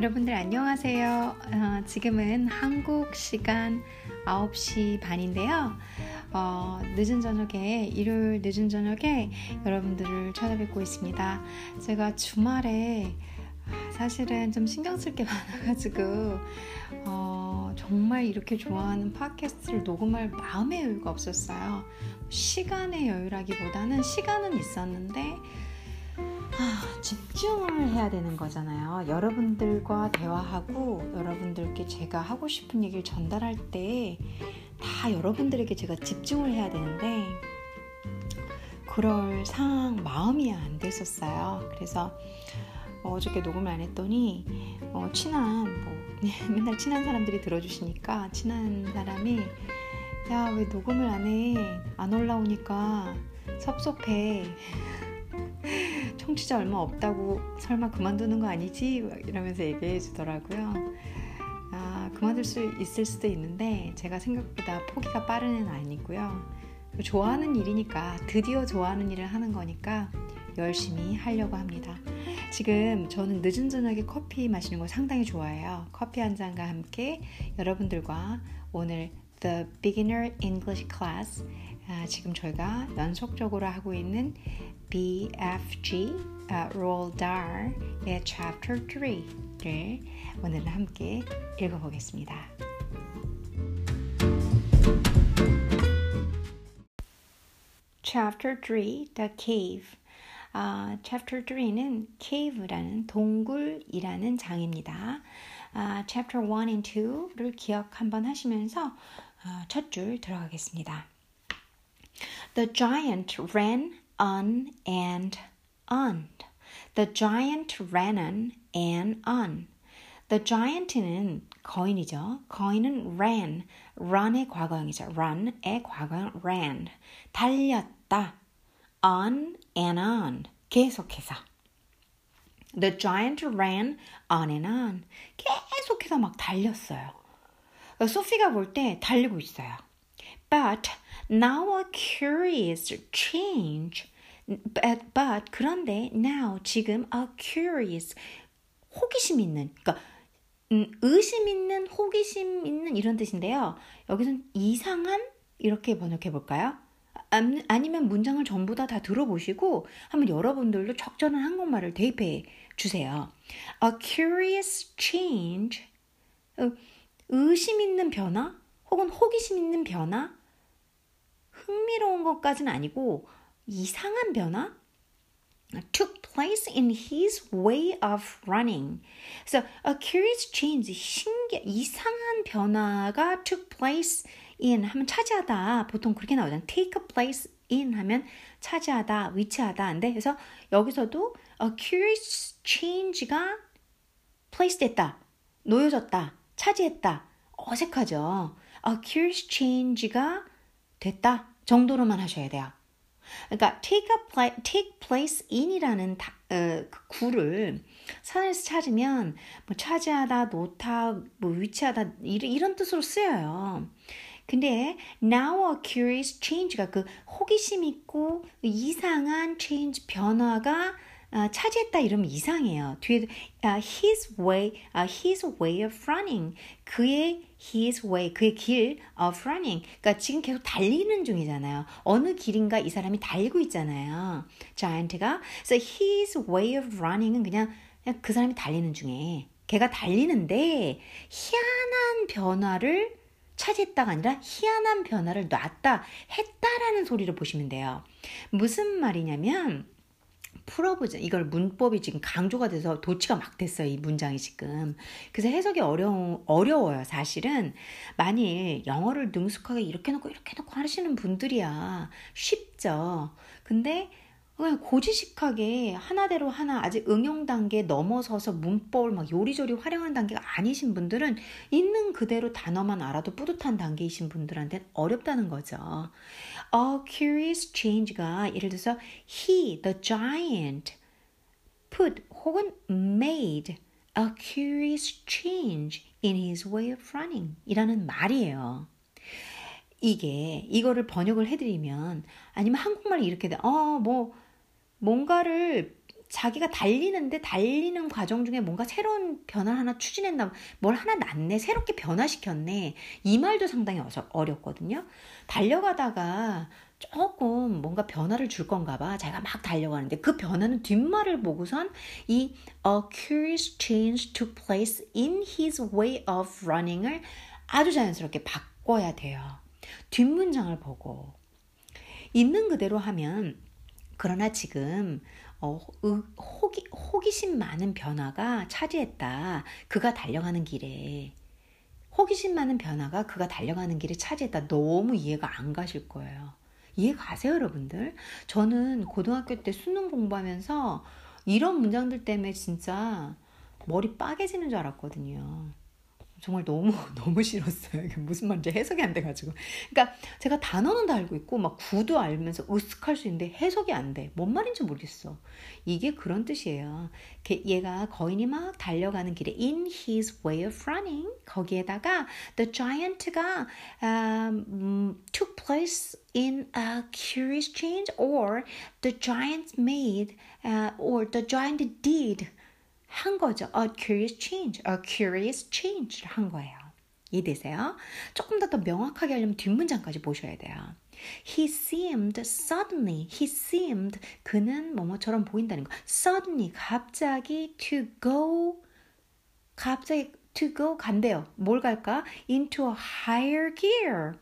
여러분들 안녕하세요. 어, 지금은 한국 시간 9시 반인데요. 어, 늦은 저녁에, 일요일 늦은 저녁에 여러분들을 찾아뵙고 있습니다. 제가 주말에 사실은 좀 신경 쓸 게 많아가지고, 어, 정말 이렇게 좋아하는 팟캐스트를 녹음할 마음의 여유가 없었어요. 시간의 여유라기보다는 시간은 있었는데, 아, 집중을 해야 되는 거잖아요. 여러분들과 대화하고 여러분들께 제가 하고 싶은 얘기를 전달할 때 다 여러분들에게 제가 집중을 해야 되는데 그럴 상황 마음이 안 됐었어요. 그래서 어, 어저께 녹음을 안 했더니 어, 친한 뭐 맨날 친한 사람들이 들어주시니까 친한 사람이 야 왜 녹음을 안 해? 안 올라오니까 섭섭해. 청취자 얼마 없다고 설마 그만두는 거 아니지? 이러면서 얘기해 주더라고요. 아, 그만둘 수 있을 수도 있는데 제가 생각보다 포기가 빠른 애는 아니고요. 좋아하는 일이니까 드디어 좋아하는 일을 하는 거니까 열심히 하려고 합니다. 지금 저는 늦은 저녁에 커피 마시는 거 상당히 좋아해요. 커피 한 잔과 함께 여러분들과 오늘 The Beginner English Class 아, 지금 저희가 연속적으로 하고 있는 BFG uh, Roald Dahl의 Chapter 3를 오늘은 함께 읽어보겠습니다. Chapter 3 The Cave 아, Chapter 3는 Cave라는 동굴이라는 장입니다. 아, Chapter 1 and 2를 기억 한번 하시면서 아, 첫줄 들어가겠습니다. The giant ran on and on. The giant ran on and on. The giant는 거인이죠. 거인은 ran, run의 과거형이죠. run의 과거형 ran. 달렸다. on and on. 계속해서. The giant ran on and on. 계속해서 막 달렸어요. 소피가 볼 때 달리고 있어요. But now a curious change. But, but 그런데 now 지금 a curious 호기심 있는 그러니까 음, 의심 있는 호기심 있는 이런 뜻인데요. 여기서는 이상한 이렇게 번역해 볼까요? 아니면 문장을 전부 다 다 들어보시고 한번 여러분들도 적절한 한국말을 대입해 주세요. A curious change 의심 있는 변화 혹은 호기심 있는 변화 흥미로운 것까지는 아니고 이상한 변화 took place in his way of running. 그래서 a curious change, 신기 이상한 변화가 took place in 하면 차지하다 보통 그렇게 나오잖아요. take place in 하면 차지하다, 위치하다인데 그래서 여기서도 a curious change가 place 됐다, 놓여졌다, 차지했다, 어색하죠. a curious change가 됐다 정도로만 하셔야 돼요. 그러니까 take, a take place in이라는 다, 어, 그 구를 산에서 찾으면 뭐 차지하다, 놓다, 뭐 위치하다 이런, 이런 뜻으로 쓰여요. 근데 now a curious change가 그 호기심 있고 이상한 change 변화가 아, 차지했다 이러면 이상해요. 뒤에 아, his way, 아, his way of running 그의 his way 그의 길 of running 그러니까 지금 계속 달리는 중이잖아요. 어느 길인가 이 사람이 달리고 있잖아요. 자이언트가 그래서 his way of running은 그냥, 그냥 그 사람이 달리는 중에 걔가 달리는데 희한한 변화를 차지했다가 아니라 희한한 변화를 놨다 했다라는 소리를 보시면 돼요. 무슨 말이냐면 풀어보자. 이걸 문법이 지금 강조가 돼서 도치가 막 됐어요. 이 문장이 지금. 그래서 해석이 어려 어려워요. 사실은. 만일 영어를 능숙하게 이렇게 놓고 이렇게 놓고 하시는 분들이야. 쉽죠. 근데 그냥 고지식하게 하나대로 하나 아직 응용 단계 넘어서서 문법을 막 요리조리 활용한 단계가 아니신 분들은 있는 그대로 단어만 알아도 뿌듯한 단계이신 분들한테는 어렵다는 거죠. A curious change가 예를 들어서 he, the giant, put 혹은 made a curious change in his way of running 이라는 말이에요. 이게 이거를 번역을 해드리면 아니면 한국말이 이렇게 돼. 어, 뭐 뭔가를 자기가 달리는데 달리는 과정 중에 뭔가 새로운 변화 하나 추진했나 뭘 하나 났네 새롭게 변화시켰네. 이 말도 상당히 어렵거든요. 달려가다가 조금 뭔가 변화를 줄 건가 봐. 자기가 막 달려가는데 그 변화는 뒷말을 보고선 이 a curious change took place in his way of running을 아주 자연스럽게 바꿔야 돼요. 뒷문장을 보고 있는 그대로 하면 그러나 지금 어, 호기, 호기심 많은 변화가 차지했다. 그가 달려가는 길에. 호기심 많은 변화가 그가 달려가는 길에 차지했다. 너무 이해가 안 가실 거예요. 이해 가세요, 여러분들? 저는 고등학교 때 수능 공부하면서 이런 문장들 때문에 진짜 머리 빠개지는 줄 알았거든요. 정말 너무 너무 싫었어요. 이게 무슨 말인지 해석이 안 돼가지고. 그러니까 제가 단어는 다 알고 있고 막 구도 알면서 으쓱할 수 있는데 해석이 안 돼. 뭔 말인지 모르겠어. 이게 그런 뜻이에요. 얘가 거인이 막 달려가는 길에 in his way of running 거기에다가 the giant가 um, took place in a curious change or the giant made uh, or the giant did 한 거죠. A curious change, a curious change를 한 거예요. 이해되세요? 조금 더 더 명확하게 하려면 뒷문장까지 보셔야 돼요. He seemed suddenly, he seemed 그는 뭐뭐처럼 보인다는 거. Suddenly 갑자기 to go 갑자기 to go 간대요. 뭘 갈까? Into a higher gear.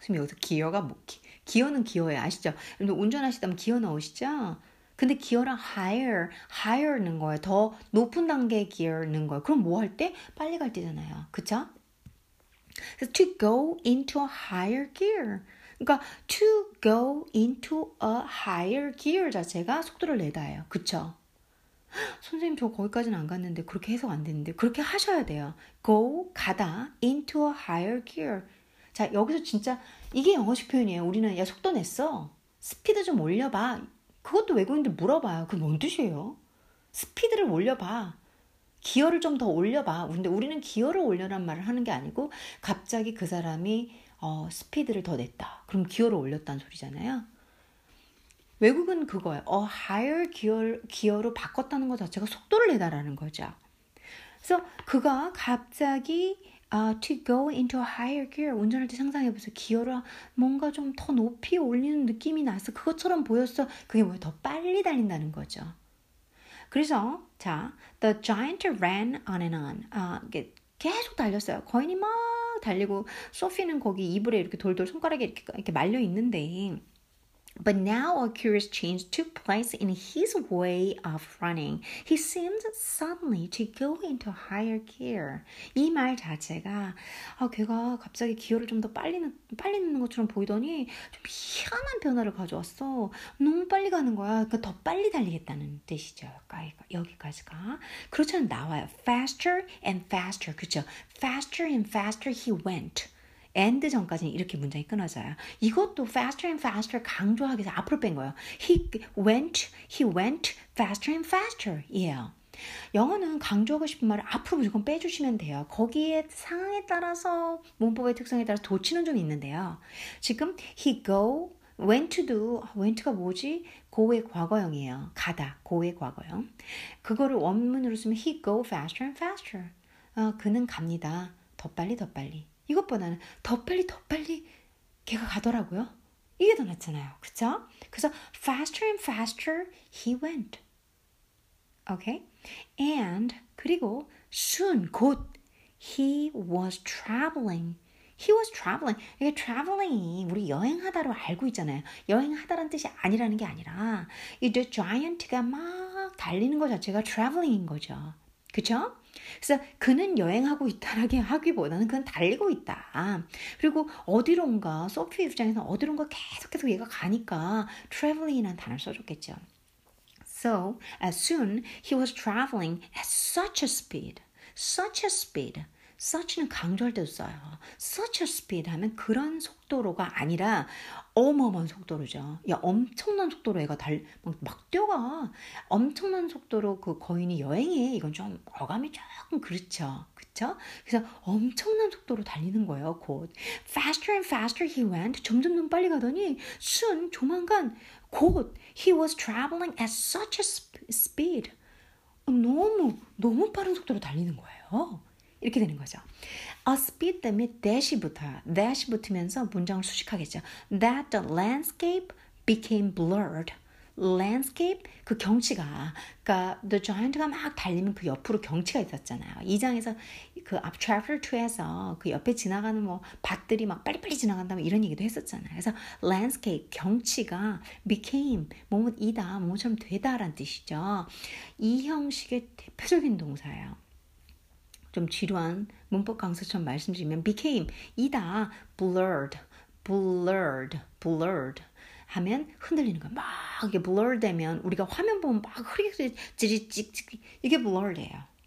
선생님 여기서 기어가 뭐 기, 기어는 기어예요. 아시죠? 여러분 운전하시다면 기어 넣으시죠? 근데 기어랑 higher, higher는 거예요. 더 높은 단계의 기어는 거예요. 그럼 뭐 할 때? 빨리 갈 때잖아요. 그쵸? to go into a higher gear. 그러니까 to go into a higher gear 자체가 속도를 내다예요. 그쵸? 선생님 저 거기까지는 안 갔는데 그렇게 해석 안 되는데 그렇게 하셔야 돼요. go 가다 into a higher gear. 자 여기서 진짜 이게 영어식 표현이에요. 우리는 야 속도 냈어. 스피드 좀 올려봐. 그것도 외국인들 물어봐요. 그게 뭔 뜻이에요? 스피드를 올려봐. 기어를 좀 더 올려봐. 근데 우리는 기어를 올려란 말을 하는 게 아니고 갑자기 그 사람이 어, 스피드를 더 냈다. 그럼 기어를 올렸다는 소리잖아요. 외국은 그거예요. 어, higher 기어, 기어로 바꿨다는 것 자체가 속도를 내다라는 거죠. 그래서 그가 갑자기 uh, to go into a higher gear 운전할 때 상상해 보세요. 기어를 뭔가 좀 더 높이 올리는 느낌이 나서 그것처럼 보였어. 그게 뭐예요? 더 빨리 달린다는 거죠. 그래서 자, the giant ran on and on. 아, 이게 계속 달렸어요. 거인이 막 달리고 소피는 거기 이불에 이렇게 돌돌 손가락에 이렇게, 이렇게 말려 있는데 But now a curious change took place in his way of running. He seemed suddenly to go into higher gear. 이 말 자체가 아, 걔가 갑자기 기어를 좀 더 빨리 빨리 넣는 것처럼 보이더니 좀 희한한 변화를 가져왔어. 너무 빨리 가는 거야. 그러니까 더 빨리 달리겠다는 뜻이죠. 여기까지가 그렇잖아 나와요. Faster and faster. 그죠? Faster and faster he went. And 전까지는 이렇게 문장이 끊어져요. 이것도 faster and faster 강조하기 위해서 앞으로 뺀 거예요. He went, he went faster and faster. 이에요. 영어는 강조하고 싶은 말을 앞으로 무조건 빼주시면 돼요. 거기에 상황에 따라서 문법의 특성에 따라서 도치는 좀 있는데요. 지금 he go, went to do, went가 뭐지? 고의 과거형이에요. 가다, 고의 과거형. 그거를 원문으로 쓰면 he go faster and faster. 어, 그는 갑니다. 더 빨리 더 빨리. 이것보다는 더 빨리 더 빨리 걔가 가더라고요. 이게 더 낫잖아요. 그쵸? 그래서 faster and faster he went. Okay? And 그리고 soon 곧 he was traveling. He was traveling. 이게 traveling이 우리 여행하다로 알고 있잖아요. 여행하다라는 뜻이 아니라는 게 아니라 이 the giant가 막 달리는 것 자체가 traveling인 거죠. 그쵸? 그래서 그는 여행하고 있다라기 하기보다는 그는 달리고 있다. 그리고 어디론가 소피 입장에서 어디론가 계속 계속 얘가 가니까 traveling이라는 단어를 써줬겠죠. So as soon he was traveling at such a speed, such a speed. such는 강조할 때도 써요. such a speed 하면 그런 속도로가 아니라 어마어마한 속도로죠. 야, 엄청난 속도로 애가 달, 막, 막 뛰어가. 엄청난 속도로 그 거인이 여행해. 이건 좀 어감이 조금 그렇죠. 그쵸? 그래서 엄청난 속도로 달리는 거예요, 곧. Faster and faster he went. 점점 더 빨리 가더니 soon, 조만간, 곧 he was traveling at such a speed. 너무, 너무 빠른 속도로 달리는 거예요. 이렇게 되는 거죠. A speed 때문에 that이 붙어요. that이 붙으면서 문장을 수식하겠죠. That the landscape became blurred. landscape 그 경치가 그러니까 the giant가 막 달리면 그 옆으로 경치가 있었잖아요. 이 장에서 그앞 chapter 2에서 그 옆에 지나가는 뭐 밭들이 막 빨리빨리 지나간다면 이런 얘기도 했었잖아요. 그래서 landscape 경치가 became 뭐뭐이다 뭐처럼 되다라는 뜻이죠. 이 형식의 대표적인 동사예요. 좀 지루한 문법 강사처럼 말씀드리면 became 이다 blurred blurred blurred 하면 흔들리는 거야. 막 이게 blur 되면 우리가 화면 보면 막 흐리게 찌릿찌릿 이게 blurred예요.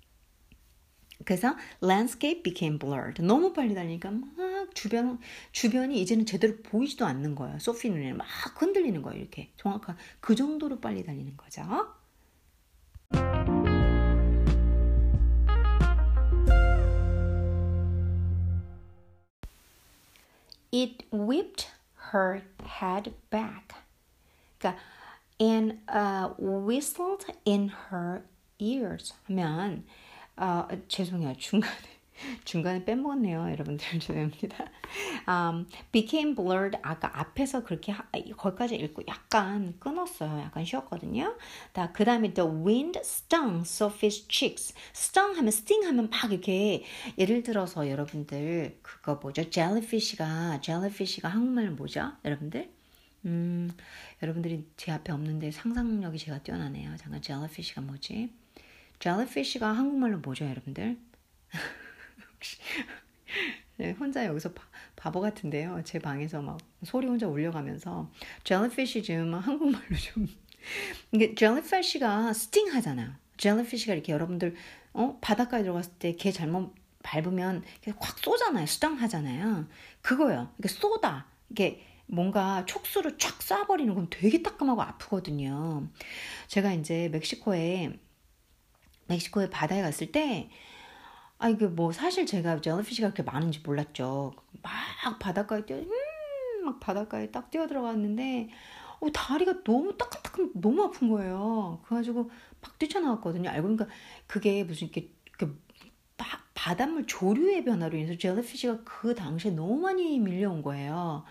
그래서 landscape became blurred. 너무 빨리 달리니까 막 주변 주변이 이제는 제대로 보이지도 않는 거예요. 소피 눈에는 막 흔들리는 거예요. 이렇게 정확한 그 정도로 빨리 달리는 거죠. It whipped her head back. 그러니까 and uh, whistled in her ears 하면 어, 죄송해요 중간에 중간에 빼먹었네요 여러분들 죄송합니다. Um, became blurred 아까 앞에서 그렇게 하, 거기까지 읽고 약간 끊었어요. 약간 쉬었거든요. 그 다음에 the wind stung Sophie's cheeks. stung 하면 sting 하면 막 이렇게 예를 들어서 여러분들 그거 뭐죠? jellyfish가 jellyfish가 한국말로 뭐죠? 여러분들? 음, 여러분들이 제 앞에 없는데 상상력이 제가 뛰어나네요. 잠깐 jellyfish가 뭐지? jellyfish가 한국말로 뭐죠, 여러분들? 네, 혼자 여기서 바, 바보 같은데요. 제 방에서 막 소리 혼자 울려가면서 jellyfish 좀 한국말로 좀 이게 jellyfish가 스팅 하잖아요. jellyfish가 이렇게 여러분들 어 바닷가에 들어갔을 때개 잘못 밟으면 확 쏘잖아요. 수당하잖아요. 그거요. 이게 쏘다. 이게 뭔가 촉수를 쫙 쏴버리는 건 되게 따끔하고 아프거든요. 제가 이제 멕시코에 멕시코에 바다에 갔을 때 아, 이게 뭐 사실 제가 젤리피쉬가 그렇게 많은지 몰랐죠. 막 바닷가에 뛰어, 음, 막 바닷가에 딱 뛰어 들어갔는데, 어, 다리가 너무 따끔따끔 너무 아픈 거예요. 그래가지고 막 뛰쳐나왔거든요. 알고 보니까 그게 무슨 이렇게, 이렇게 바, 바닷물 조류의 변화로 인해서 젤리피쉬가 그 당시에 너무 많이 밀려온 거예요.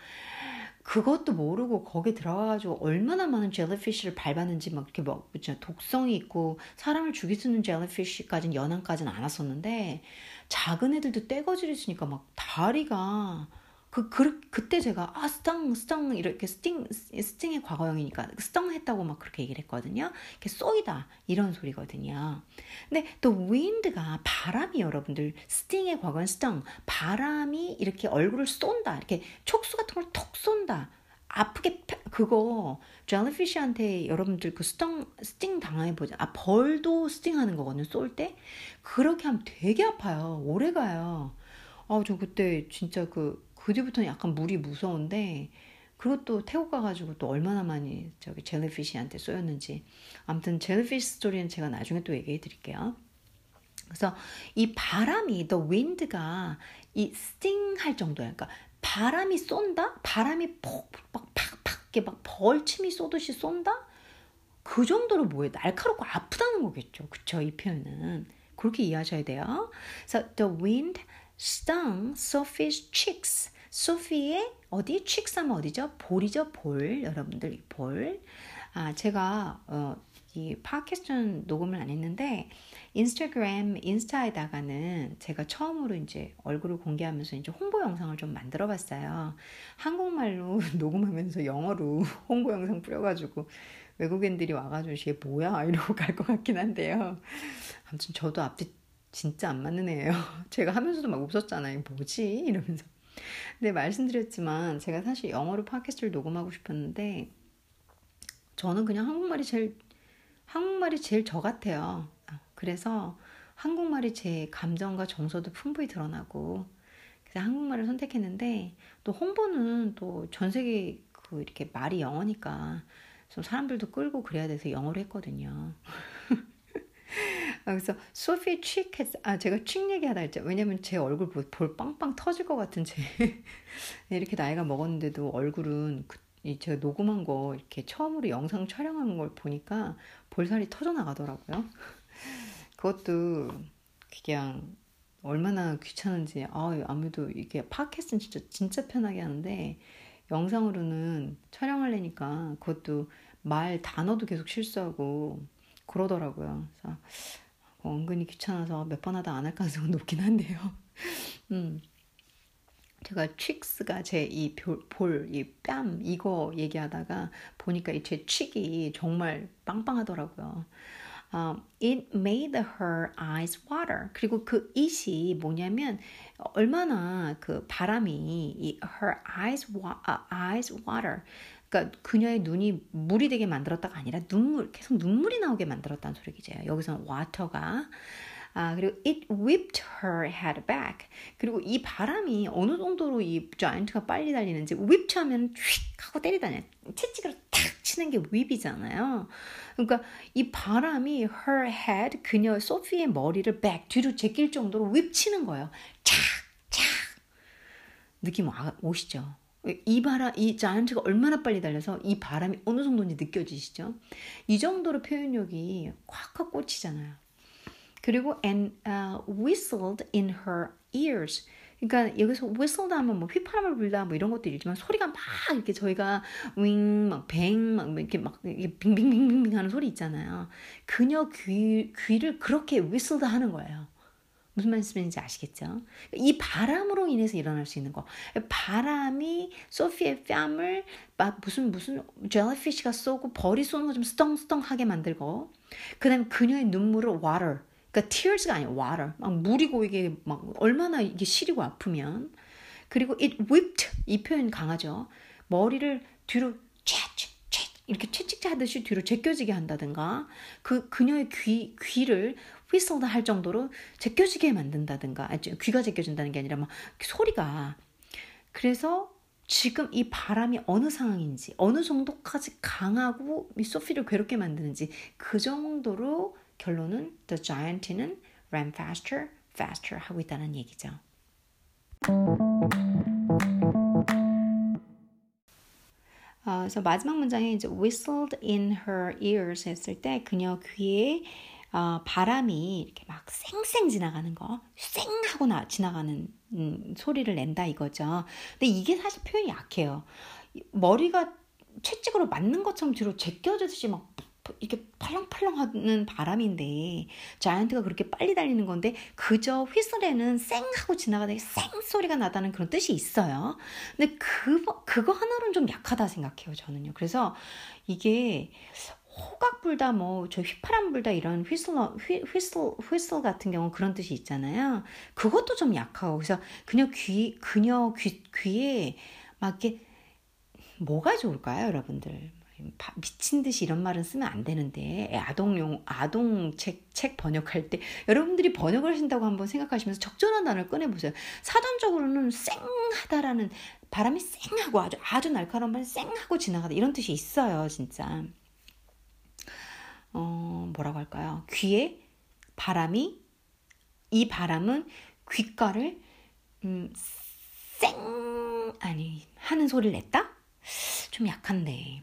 그것도 모르고 거기 들어가가지고 얼마나 많은 jellyfish를 밟았는지 막 이렇게 막 독성이 있고 사람을 죽일 수 있는 jellyfish까지는 연안까지는 안 왔었는데 작은 애들도 떼거질 있으니까 막 다리가 그, 그 그때 제가 아 stung stung 이렇게 sting sting의 과거형이니까 stung 했다고 막 그렇게 얘기를 했거든요. 이렇게 쏘이다 이런 소리거든요. 근데 또 wind가 바람이 여러분들 sting의 과거는 stung 바람이 이렇게 얼굴을 쏜다 이렇게 촉수 같은 걸 톡 쏜다. 아프게 그거 jellyfish한테 여러분들 그 sting sting 당해 보자. 아 벌도 sting하는 거거든요. 쏠 때 그렇게 하면 되게 아파요. 오래 가요. 아 저 그때 진짜 그 그 뒤부터는 약간 물이 무서운데 그것도 태국 가가지고 또 얼마나 많이 저기 jellyfish한테 쏘였는지 아무튼 jellyfish 스토리는 제가 나중에 또 얘기해 드릴게요. 그래서 이 바람이 the wind가 이 sting 할 정도야. 그러니까 바람이 쏜다? 바람이 폭막 팍팍 이렇게 막 벌침이 쏘듯이 쏜다? 그 정도로 뭐예요? 날카롭고 아프다는 거겠죠. 그쵸? 이 표현은. 그렇게 이해하셔야 돼요. 그래서 the wind stung Sophie's cheeks. 소피의 어디? 하면 어디죠? 볼이죠, 볼. 여러분들 볼. 아, 제가 어, 이 팟캐스트는 녹음을 안 했는데 인스타그램 인스타에다가는 제가 처음으로 이제 얼굴을 공개하면서 이제 홍보 영상을 좀 만들어 봤어요. 한국말로 녹음하면서 영어로 홍보 영상 뿌려 가지고 외국인들이 와 가지고 이게 뭐야 이러고 갈 것 같긴 한데요. 아무튼 저도 앞뒤 진짜 안 맞는 애예요. 제가 하면서도 막 웃었잖아요. 뭐지? 이러면서. 근데 말씀드렸지만 제가 사실 영어로 팟캐스트를 녹음하고 싶었는데 저는 그냥 한국말이 제일 한국말이 제일 저 같아요. 그래서 한국말이 제 감정과 정서도 풍부히 드러나고 그래서 한국말을 선택했는데 또 홍보는 또 전 세계 그 이렇게 말이 영어니까 좀 사람들도 끌고 그래야 돼서 영어로 했거든요. 아, 그래서 소피 칙 했, 아 제가 칙 얘기하다 했죠. 왜냐면 제 얼굴 볼, 볼 빵빵 터질 것 같은 제 이렇게 나이가 먹었는데도 얼굴은 그, 이 제가 녹음한 거 이렇게 처음으로 영상 촬영하는 걸 보니까 볼살이 터져 나가더라고요. 그것도 그냥 얼마나 귀찮은지 아 아무래도 이게 팟캐스트는 진짜 진짜 편하게 하는데 영상으로는 촬영하려니까 그것도 말 단어도 계속 실수하고 그러더라고요. 그래서 어, 은근히 귀찮아서 몇 번 하다 안 할 가능성은 높긴 한데요. 음. 제가 칙스가 제 이 볼, 이 뺨, 이거 얘기하다가 보니까 이제 칙이 정말 빵빵하더라고요. Um, it made her eyes water. 그리고 그 it이 뭐냐면 얼마나 그 바람이 이 her eyes, wa, uh, eyes water. 그러니까 그녀의 눈이 물이 되게 만들었다가 아니라 눈물 계속 눈물이 나오게 만들었다는 소리죠. 여기서는 water가 아, 그리고 it whipped her head back. 그리고 이 바람이 어느 정도로 이 자이언트가 빨리 달리는지 whip 하면 휙 하고 때리다냐. 채찍으로 탁 치는 게 whip이잖아요. 그러니까 이 바람이 her head 그녀 소피의 머리를 back 뒤로 제낄 정도로 whip 치는 거예요. 착 착. 느낌 아, 오시죠? 이 바람, 이 자이언트가 얼마나 빨리 달려서 이 바람이 어느 정도인지 느껴지시죠? 이 정도로 표현력이 콱콱 꽂히잖아요. 그리고 and uh, whistled in her ears. 그러니까 여기서 whistled 하면 뭐 휘파람을 불다 뭐 이런 것도 있지만 소리가 막 이렇게 저희가 윙, 막 뱅, 막 이렇게 막 이렇게 빙빙빙빙 하는 소리 있잖아요. 그녀 귀, 귀를 그렇게 whistled 하는 거예요. 무슨 말씀인지 아시겠죠? 이 바람으로 인해서 일어날 수 있는 거. 바람이 소피의 뺨을 막 무슨 무슨 젤리피쉬가 쏘고 벌이 쏘는 거 좀 스텅스텅하게 만들고 그다음에 그녀의 눈물을 water 그러니까 tears가 아니라 water. 막 물이 고 이게 막 얼마나 이게 시리고 아프면. 그리고 it whipped 이 표현 강하죠. 머리를 뒤로 채채 이렇게 채찍 하듯이 뒤로 제껴지게 한다든가 그 그녀의 귀 귀를 휘슬 할 정도로 제껴지게 만든다든가 아니, 귀가 제껴진다는 게 아니라 막 소리가 그래서 지금 이 바람이 어느 상황인지 어느 정도까지 강하고 미 소피를 괴롭게 만드는지 그 정도로 결론은 the giant는 ran faster, faster 하고 있다는 얘기죠. 어, 그래서 마지막 문장에 이제 whistled in her ears 했을 때 그녀 귀에 어, 바람이 이렇게 막 쌩쌩 지나가는 거, 쌩 하고 나, 지나가는 음, 소리를 낸다 이거죠. 근데 이게 사실 표현이 약해요. 머리가 채찍으로 맞는 것처럼 뒤로 제껴지듯이 막 이렇게 팔렁팔렁 하는 바람인데 자이언트가 그렇게 빨리 달리는 건데 그저 휘슬에는 쌩 하고 지나가다 쌩 소리가 나다는 그런 뜻이 있어요. 근데 그거 그거 하나로는 좀 약하다 생각해요, 저는요. 그래서 이게 호각 불다 뭐 저 휘파람 불다 이런 휘슬 휘슬 휘슬 같은 경우 그런 뜻이 있잖아요. 그것도 좀 약하고 그래서 그녀 귀 그녀 귀 귀에 막 이렇게 뭐가 좋을까요, 여러분들? 미친 듯이 이런 말은 쓰면 안 되는데 아동용 아동 책, 책 번역할 때 여러분들이 번역을 하신다고 한번 생각하시면서 적절한 단어를 꺼내 보세요. 사전적으로는 쌩하다라는 바람이 쌩하고 아주 아주 날카로운 바람이 쌩하고 지나가다 이런 뜻이 있어요, 진짜. 어, 뭐라고 할까요? 귀에 바람이 이 바람은 귓가를 음, 쌩 아니 하는 소리를 냈다? 좀 약한데.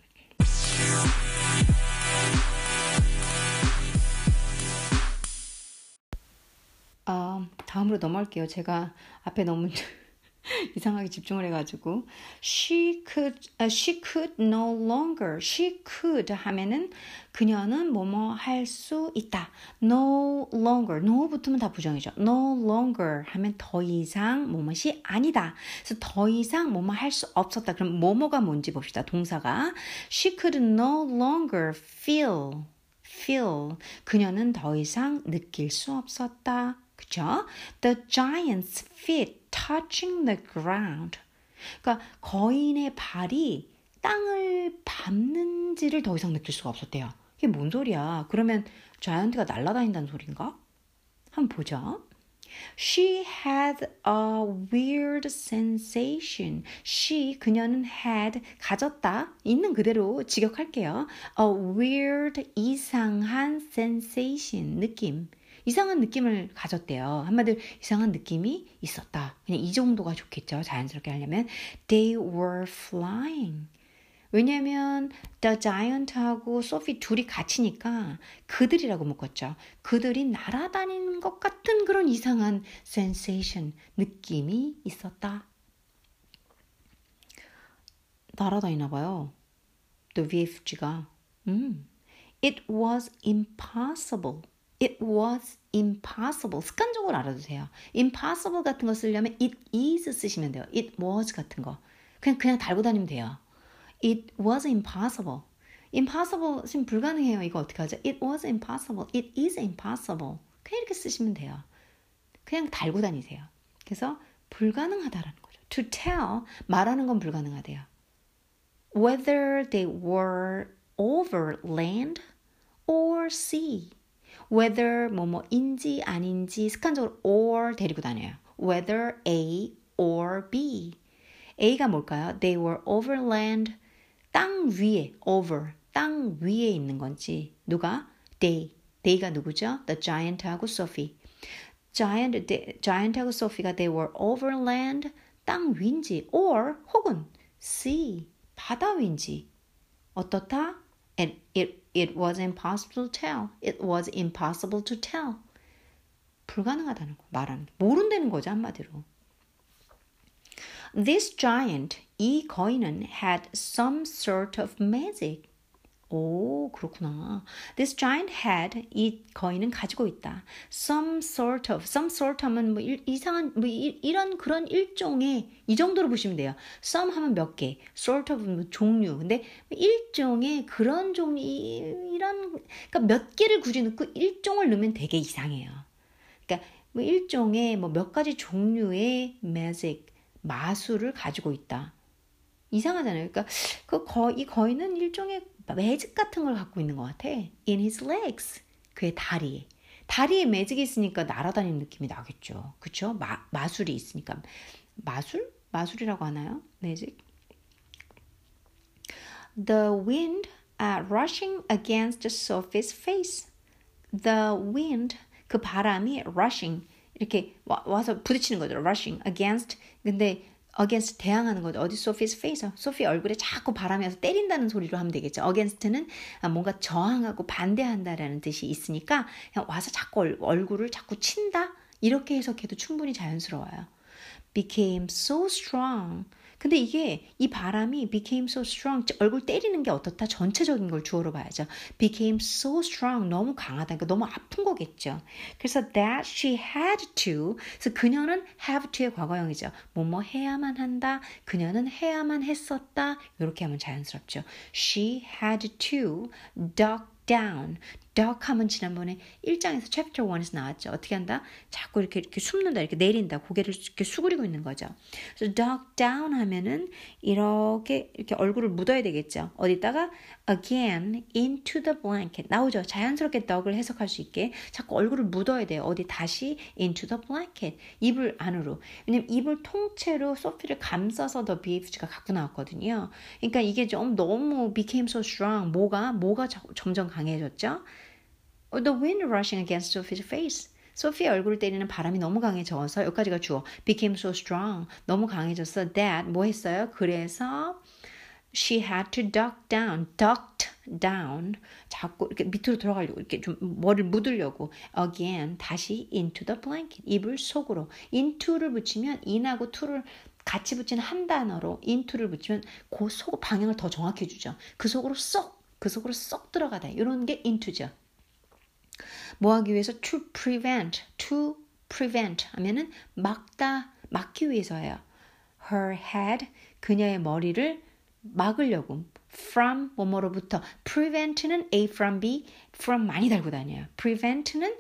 어, 다음으로 넘어갈게요. 제가 앞에 너무 이상하게 집중을 해가지고. She could uh, she could no longer. She could 하면은 그녀는 뭐뭐 할 수 있다. No longer. No 붙으면 다 부정이죠. No longer 하면 더 이상 뭐뭐이 아니다. 그래서 더 이상 뭐뭐 할 수 없었다. 그럼 뭐뭐가 뭔지 봅시다. 동사가. She could no longer feel feel. 그녀는 더 이상 느낄 수 없었다 그죠? The giant's feet touching the ground. 그러니까 거인의 발이 땅을 밟는지를 더 이상 느낄 수가 없었대요. 이게 뭔 소리야? 그러면 자이언트가 날아다닌다는 소린가? 한번 보죠. She had a weird sensation. She, 그녀는 had, 가졌다. 있는 그대로 직역할게요. A weird, 이상한 sensation, 느낌. 이상한 느낌을 가졌대요. 한마디로 이상한 느낌이 있었다. 그냥 이 정도가 좋겠죠. 자연스럽게 하려면. They were flying. 왜냐면 The Giant하고 소피 둘이 같이니까 그들이라고 묶었죠. 그들이 날아다니는 것 같은 그런 이상한 sensation, 느낌이 있었다. 날아다니나 봐요. The VFG가. 음. It was impossible. It was impossible. 습관적으로 알아두세요. impossible 같은 거 쓰려면 it is 쓰시면 돼요. it was 같은 거. 그냥 그냥 달고 다니면 돼요. It was impossible. impossible 지금 불가능해요. 이거 어떻게 하죠? It was impossible. It is impossible. 그냥 이렇게 쓰시면 돼요. 그냥 달고 다니세요. 그래서 불가능하다라는 거죠. To tell 말하는 건 불가능하대요. Whether they were over land or sea. Whether 뭐뭐인지 아닌지 습관적으로 or 데리고 다녀요. whether A or B. A가 뭘까요? They were over land. 땅 위에 over 땅 위에 있는 건지 누가 they they가 누구죠? The giant하고 Sophie. giant giant하고 Sophie가 they were over land 땅 위인지 or 혹은 sea 바다 위인지 어떻다? And it it was impossible to tell. It was impossible to tell. 불가능하다는 거 말하는 모른다는 거죠 한마디로. This giant, 이 거인은 had some sort of magic. 오, 그렇구나. This giant had, 이 거인은 가지고 있다. Some sort of, some sort 하면 뭐 일, 이상한, 뭐 이, 이런 그런 일종의, 이 정도로 보시면 돼요. some 하면 몇 개, sort of 뭐 종류. 근데 일종의 그런 종류, 이런, 그러니까 몇 개를 굳이 넣고 일종을 넣으면 되게 이상해요. 그러니까 뭐 일종의 뭐 몇 가지 종류의 magic, 마술을 가지고 있다. 이상하잖아요. 그러니까 그 거, 이 거인은 일종의 매직 같은 걸 갖고 있는 것 같아. In his legs. 그의 다리에. 다리에 매직이 있으니까 날아다니는 느낌이 나겠죠. 그쵸? 마, 마술이 있으니까. 마술? 마술이라고 하나요? 매직? The wind uh, rushing against Sophie's face. The wind, 그 바람이 rushing, 이렇게 와, 와서 부딪히는 거죠. rushing against. 근데 against 대항하는 거죠. 어디 소피's face? 소피 얼굴에 자꾸 바람이 와서 때린다는 소리로 하면 되겠죠. against는 뭔가 저항하고 반대한다라는 뜻이 있으니까 그냥 와서 자꾸 얼굴을 자꾸 친다? 이렇게 해석해도 충분히 자연스러워요. became so strong. 근데 이게 이 바람이 became so strong 얼굴 때리는 게 어떻다 전체적인 걸 주어로 봐야죠. became so strong 너무 강하다. 그러니까 너무 아픈 거겠죠. 그래서 that she had to 그래서 그녀는 have to의 과거형이죠. 뭐뭐 해야만 한다. 그녀는 해야만 했었다. 이렇게 하면 자연스럽죠. she had to duck down. Duck 하면 지난번에 1장에서 chapter 1에서 나왔죠. 어떻게 한다? 자꾸 이렇게 이렇게 숨는다. 이렇게 내린다. 고개를 이렇게 수그리고 있는 거죠. 그래서 duck down 하면은 이렇게 이렇게 얼굴을 묻어야 되겠죠. 어디다가 again into the blanket 나오죠. 자연스럽게 duck을 해석할 수 있게 자꾸 얼굴을 묻어야 돼요. 어디 다시 into the blanket 이불 안으로. 왜냐면 이불 통째로 소피를 감싸서 더 BFG가 갖고 나왔거든요. 그러니까 이게 좀 너무 became so strong. 뭐가 뭐가 점점 강해졌죠. The wind rushing against Sophie's face. 소피의 얼굴을 때리는 바람이 너무 강해져서 여기까지가 주어. became so strong. 너무 강해졌어. that 뭐 했어요? 그래서 she had to duck down. ducked down. 자꾸 이렇게 밑으로 들어가려고 이렇게 좀 머리를 묻으려고 again 다시 into the blanket. 이불 속으로. into를 붙이면 in하고 to를 같이 붙이는 한 단어로 into를 붙이면 그 속 방향을 더 정확히 해주죠. 그 속으로 쏙, 그 속으로 쏙 들어가다. 이런 게 into죠. 뭐 하기 위해서 to prevent, to prevent 하면은 막다, 막기 위해서예요. Her head, 그녀의 머리를 막으려고 from 뭐뭐로부터 prevent는 A from B, from 많이 달고 다녀요. prevent는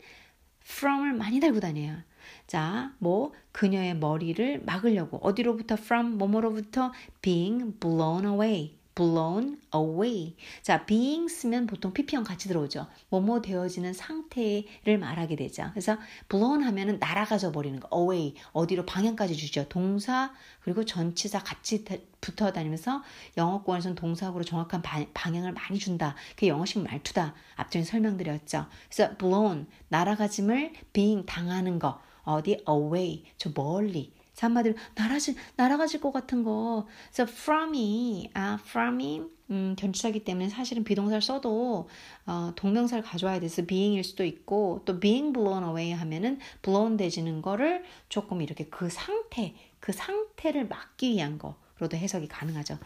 from을 많이 달고 다녀요. 자, 뭐 그녀의 머리를 막으려고 어디로부터 from 뭐뭐로부터 being blown away, blown away. 자, being 쓰면 보통 pp형 같이 들어오죠. 뭐뭐 되어지는 상태를 말하게 되죠. 그래서 blown 하면은 날아가져 버리는 거. away. 어디로 방향까지 주죠. 동사 그리고 전치사 같이 붙어 다니면서 영어권에서는 동사구로 정확한 바, 방향을 많이 준다. 그게 영어식 말투다. 앞전에 설명드렸죠. 그래서 blown 날아가짐을 being 당하는 거. 어디 away 저 멀리 한마디로 날아질 날아가질 것 같은 거. 그래서 from이 아 from이 음, 견치사기 때문에 사실은 비동사를 써도 어, 동명사를 가져와야 돼서 being일 수도 있고 또 being blown away 하면은 blown 되지는 거를 조금 이렇게 그 상태 그 상태를 막기 위한 거로도 해석이 가능하죠.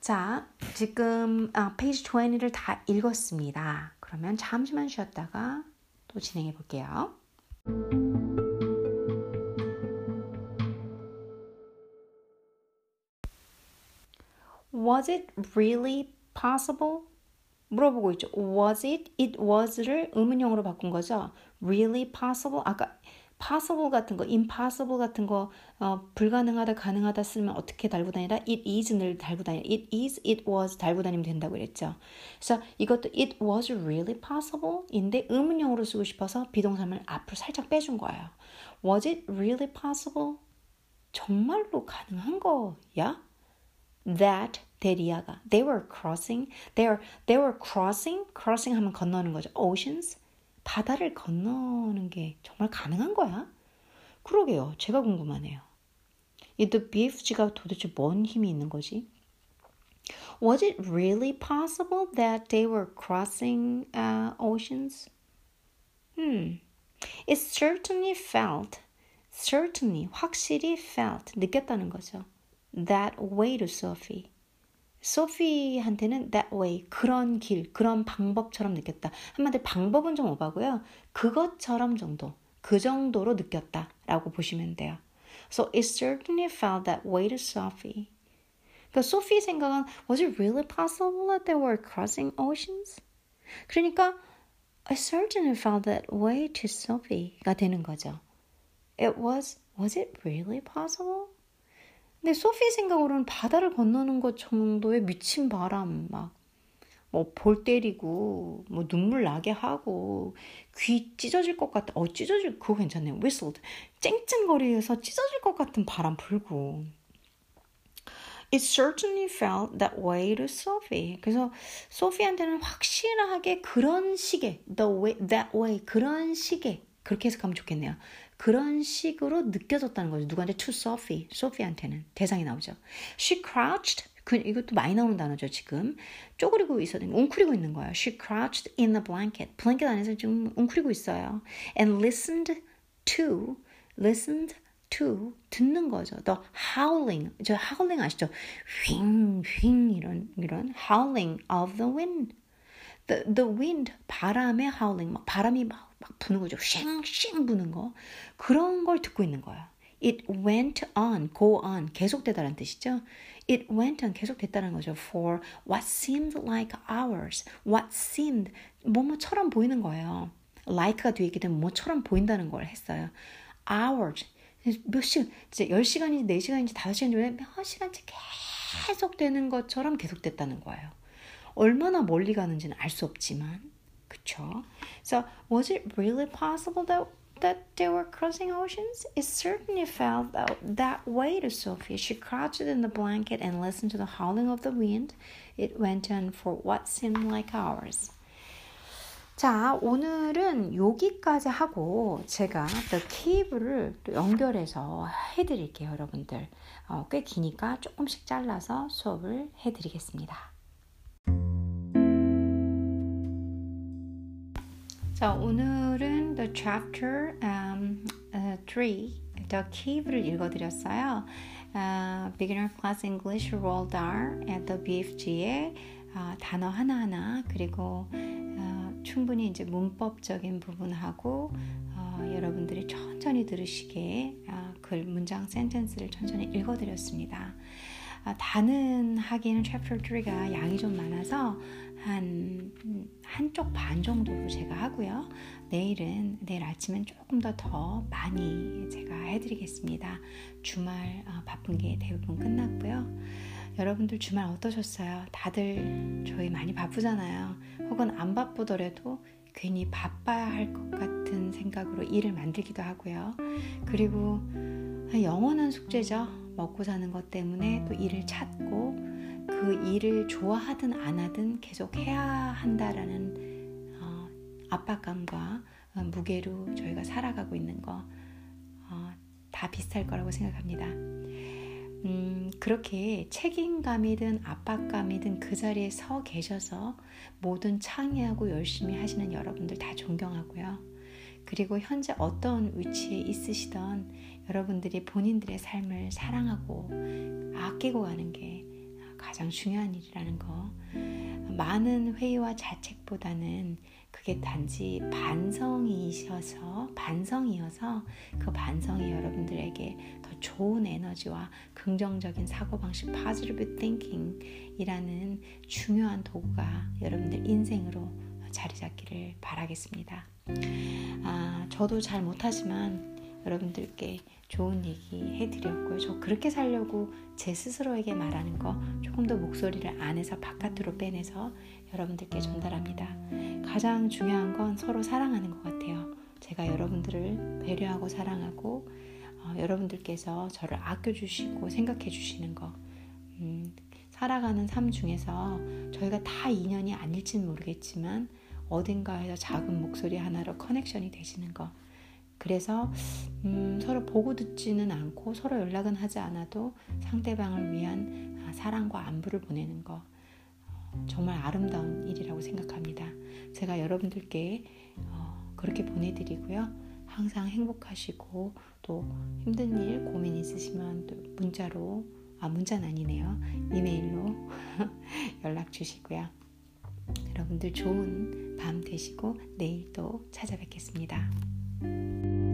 자, 지금 아, 페이지 20를 다 읽었습니다. 그러면 잠시만 쉬었다가 또 진행해 볼게요. Was it really possible? 물어보고 있죠. Was it? It was를 의문형으로 바꾼 거죠. Really possible? 아까 possible 같은 거, impossible 같은 거, 어, 불가능하다, 가능하다 쓰면 어떻게 달고 다니라? It is를 달고 다니라. It is, it was 달고 다니면 된다고 그랬죠. 그래서 이것도 it was really possible? 인데 의문형으로 쓰고 싶어서 비동사를 앞으로 살짝 빼준 거예요. Was it really possible? 정말로 가능한 거야? That 데리아가 they were crossing they were they were crossing crossing 하면 건너는 거죠 oceans 바다를 건너는 게 정말 가능한 거야? 그러게요. 제가 궁금하네요. 이 The BFG가 도대체 뭔 힘이 있는 거지? Was it really possible that they were crossing uh, oceans? Hmm. It certainly felt, certainly, 확실히 felt, 느꼈다는 거죠. That way to Sophie. 소피한테는 that way, 그런 길, 그런 방법처럼 느꼈다. 한마디로 방법은 좀 오바고요. 그것처럼 정도, 그 정도로 느꼈다 라고 보시면 돼요. So it certainly felt that way to Sophie. 그러니까 소피 생각은 was it really possible that they were crossing oceans? 그러니까 I certainly felt that way to Sophie가 되는 거죠. It was was it really possible? 근데 소피 생각으로는 바다를 건너는 것 정도의 미친 바람, 막, 뭐, 볼 때리고, 뭐, 눈물 나게 하고, 귀 찢어질 것 같아. 어, 찢어질, 그거 괜찮네요. whistled. 쨍쨍거리에서 찢어질 것 같은 바람 불고. It certainly felt that way to Sophie. 그래서 소피한테는 확실하게 그런 식의, the way, that way, 그런 식의, 그렇게 해석하면 좋겠네요. 그런 식으로 느껴졌다는 거죠. 누구한테? To Sophie. 소피한테는 대상이 나오죠. She crouched. 그, 이것도 많이 나오는 단어죠, 지금. 쪼그리고 있어요. 웅크리고 있는 거예요. She crouched in the blanket. 블랭켓 안에서 지금 웅크리고 있어요. And listened to, listened to, 듣는 거죠. The howling. 저 howling 아시죠? 휘잉, 휘잉, 이런, 이런 howling of the wind. The, the wind, 바람의 howling. 막 바람이 막, 막 부는 거죠. 쉥쉥 부는 거. 그런 걸 듣고 있는 거야. It went on, go on. 계속되다라는 뜻이죠. It went on, 계속됐다는 거죠. For what seemed like hours. What seemed, 뭐뭐처럼 보이는 거예요. like가 뒤에 있기 때문에 뭐처럼 보인다는 걸 했어요. hours. 몇 시간, 이제 10시간인지 4시간인지 5시간인지 몇 시간째 계속되는 것처럼 계속됐다는 거예요. 얼마나 멀리 가는지는 알 수 없지만, 그쵸? So, was it really possible that that they were crossing oceans? It certainly felt that, that way to Sophie. She crouched in the blanket and listened to the howling of the wind. It went on for what seemed like hours. 자, 오늘은 여기까지 하고 제가 The Cave를 또 연결해서 해드릴게요, 여러분들. 어, 꽤 기니까 조금씩 잘라서 수업을 해드리겠습니다. 자, 오늘은 the chapter um, uh, 3, the cave를 읽어드렸어요. Uh, Beginner Class English Roald Dahl at the BFG의 uh, 단어 하나하나 그리고 uh, 충분히 이제 문법적인 부분하고 uh, 여러분들이 천천히 들으시게 uh, 글 문장 센텐스를 천천히 읽어드렸습니다. 아, 다는 하기에는 챕터 3가 양이 좀 많아서 한 한쪽 반 정도로 제가 하고요. 내일은 내일 아침엔 조금 더 더 많이 제가 해드리겠습니다. 주말 어, 바쁜 게 대부분 끝났고요. 여러분들 주말 어떠셨어요? 다들 저희 많이 바쁘잖아요. 혹은 안 바쁘더라도 괜히 바빠야 할 것 같은 생각으로 일을 만들기도 하고요. 그리고 영원한 숙제죠. 먹고 사는 것 때문에 또 일을 찾고 그 일을 좋아하든 안 하든 계속 해야 한다라는 어, 압박감과 무게로 저희가 살아가고 있는 거다 비슷할 거라고 생각합니다. 음, 그렇게 책임감이든 압박감이든 그 자리에 서 계셔서 모든 창의하고 열심히 하시는 여러분들 다 존경하고요. 그리고 현재 어떤 위치에 있으시던 여러분들이 본인들의 삶을 사랑하고 아끼고 가는 게 가장 중요한 일이라는 거. 많은 회의와 자책보다는 그게 단지 반성이셔서 반성이어서 그 반성이 여러분들에게 더 좋은 에너지와 긍정적인 사고방식 positive thinking이라는 중요한 도구가 여러분들 인생으로 자리 잡기를 바라겠습니다. 아, 저도 잘 못하지만 여러분들께 좋은 얘기 해드렸고요. 저 그렇게 살려고 제 스스로에게 말하는 거 조금 더 목소리를 안에서 바깥으로 빼내서 여러분들께 전달합니다. 가장 중요한 건 서로 사랑하는 것 같아요. 제가 여러분들을 배려하고 사랑하고 어, 여러분들께서 저를 아껴주시고 생각해주시는 거 음, 살아가는 삶 중에서 저희가 다 인연이 아닐지는 모르겠지만 어딘가에서 작은 목소리 하나로 커넥션이 되시는 거 그래서 음, 서로 보고 듣지는 않고 서로 연락은 하지 않아도 상대방을 위한 아, 사랑과 안부를 보내는 거 어, 정말 아름다운 일이라고 생각합니다. 제가 여러분들께 어, 그렇게 보내드리고요. 항상 행복하시고 또 힘든 일 고민 있으시면 또 문자로 아 문자는 아니네요 이메일로 연락 주시고요. 여러분들 좋은 밤 되시고 내일 또 찾아뵙겠습니다. Música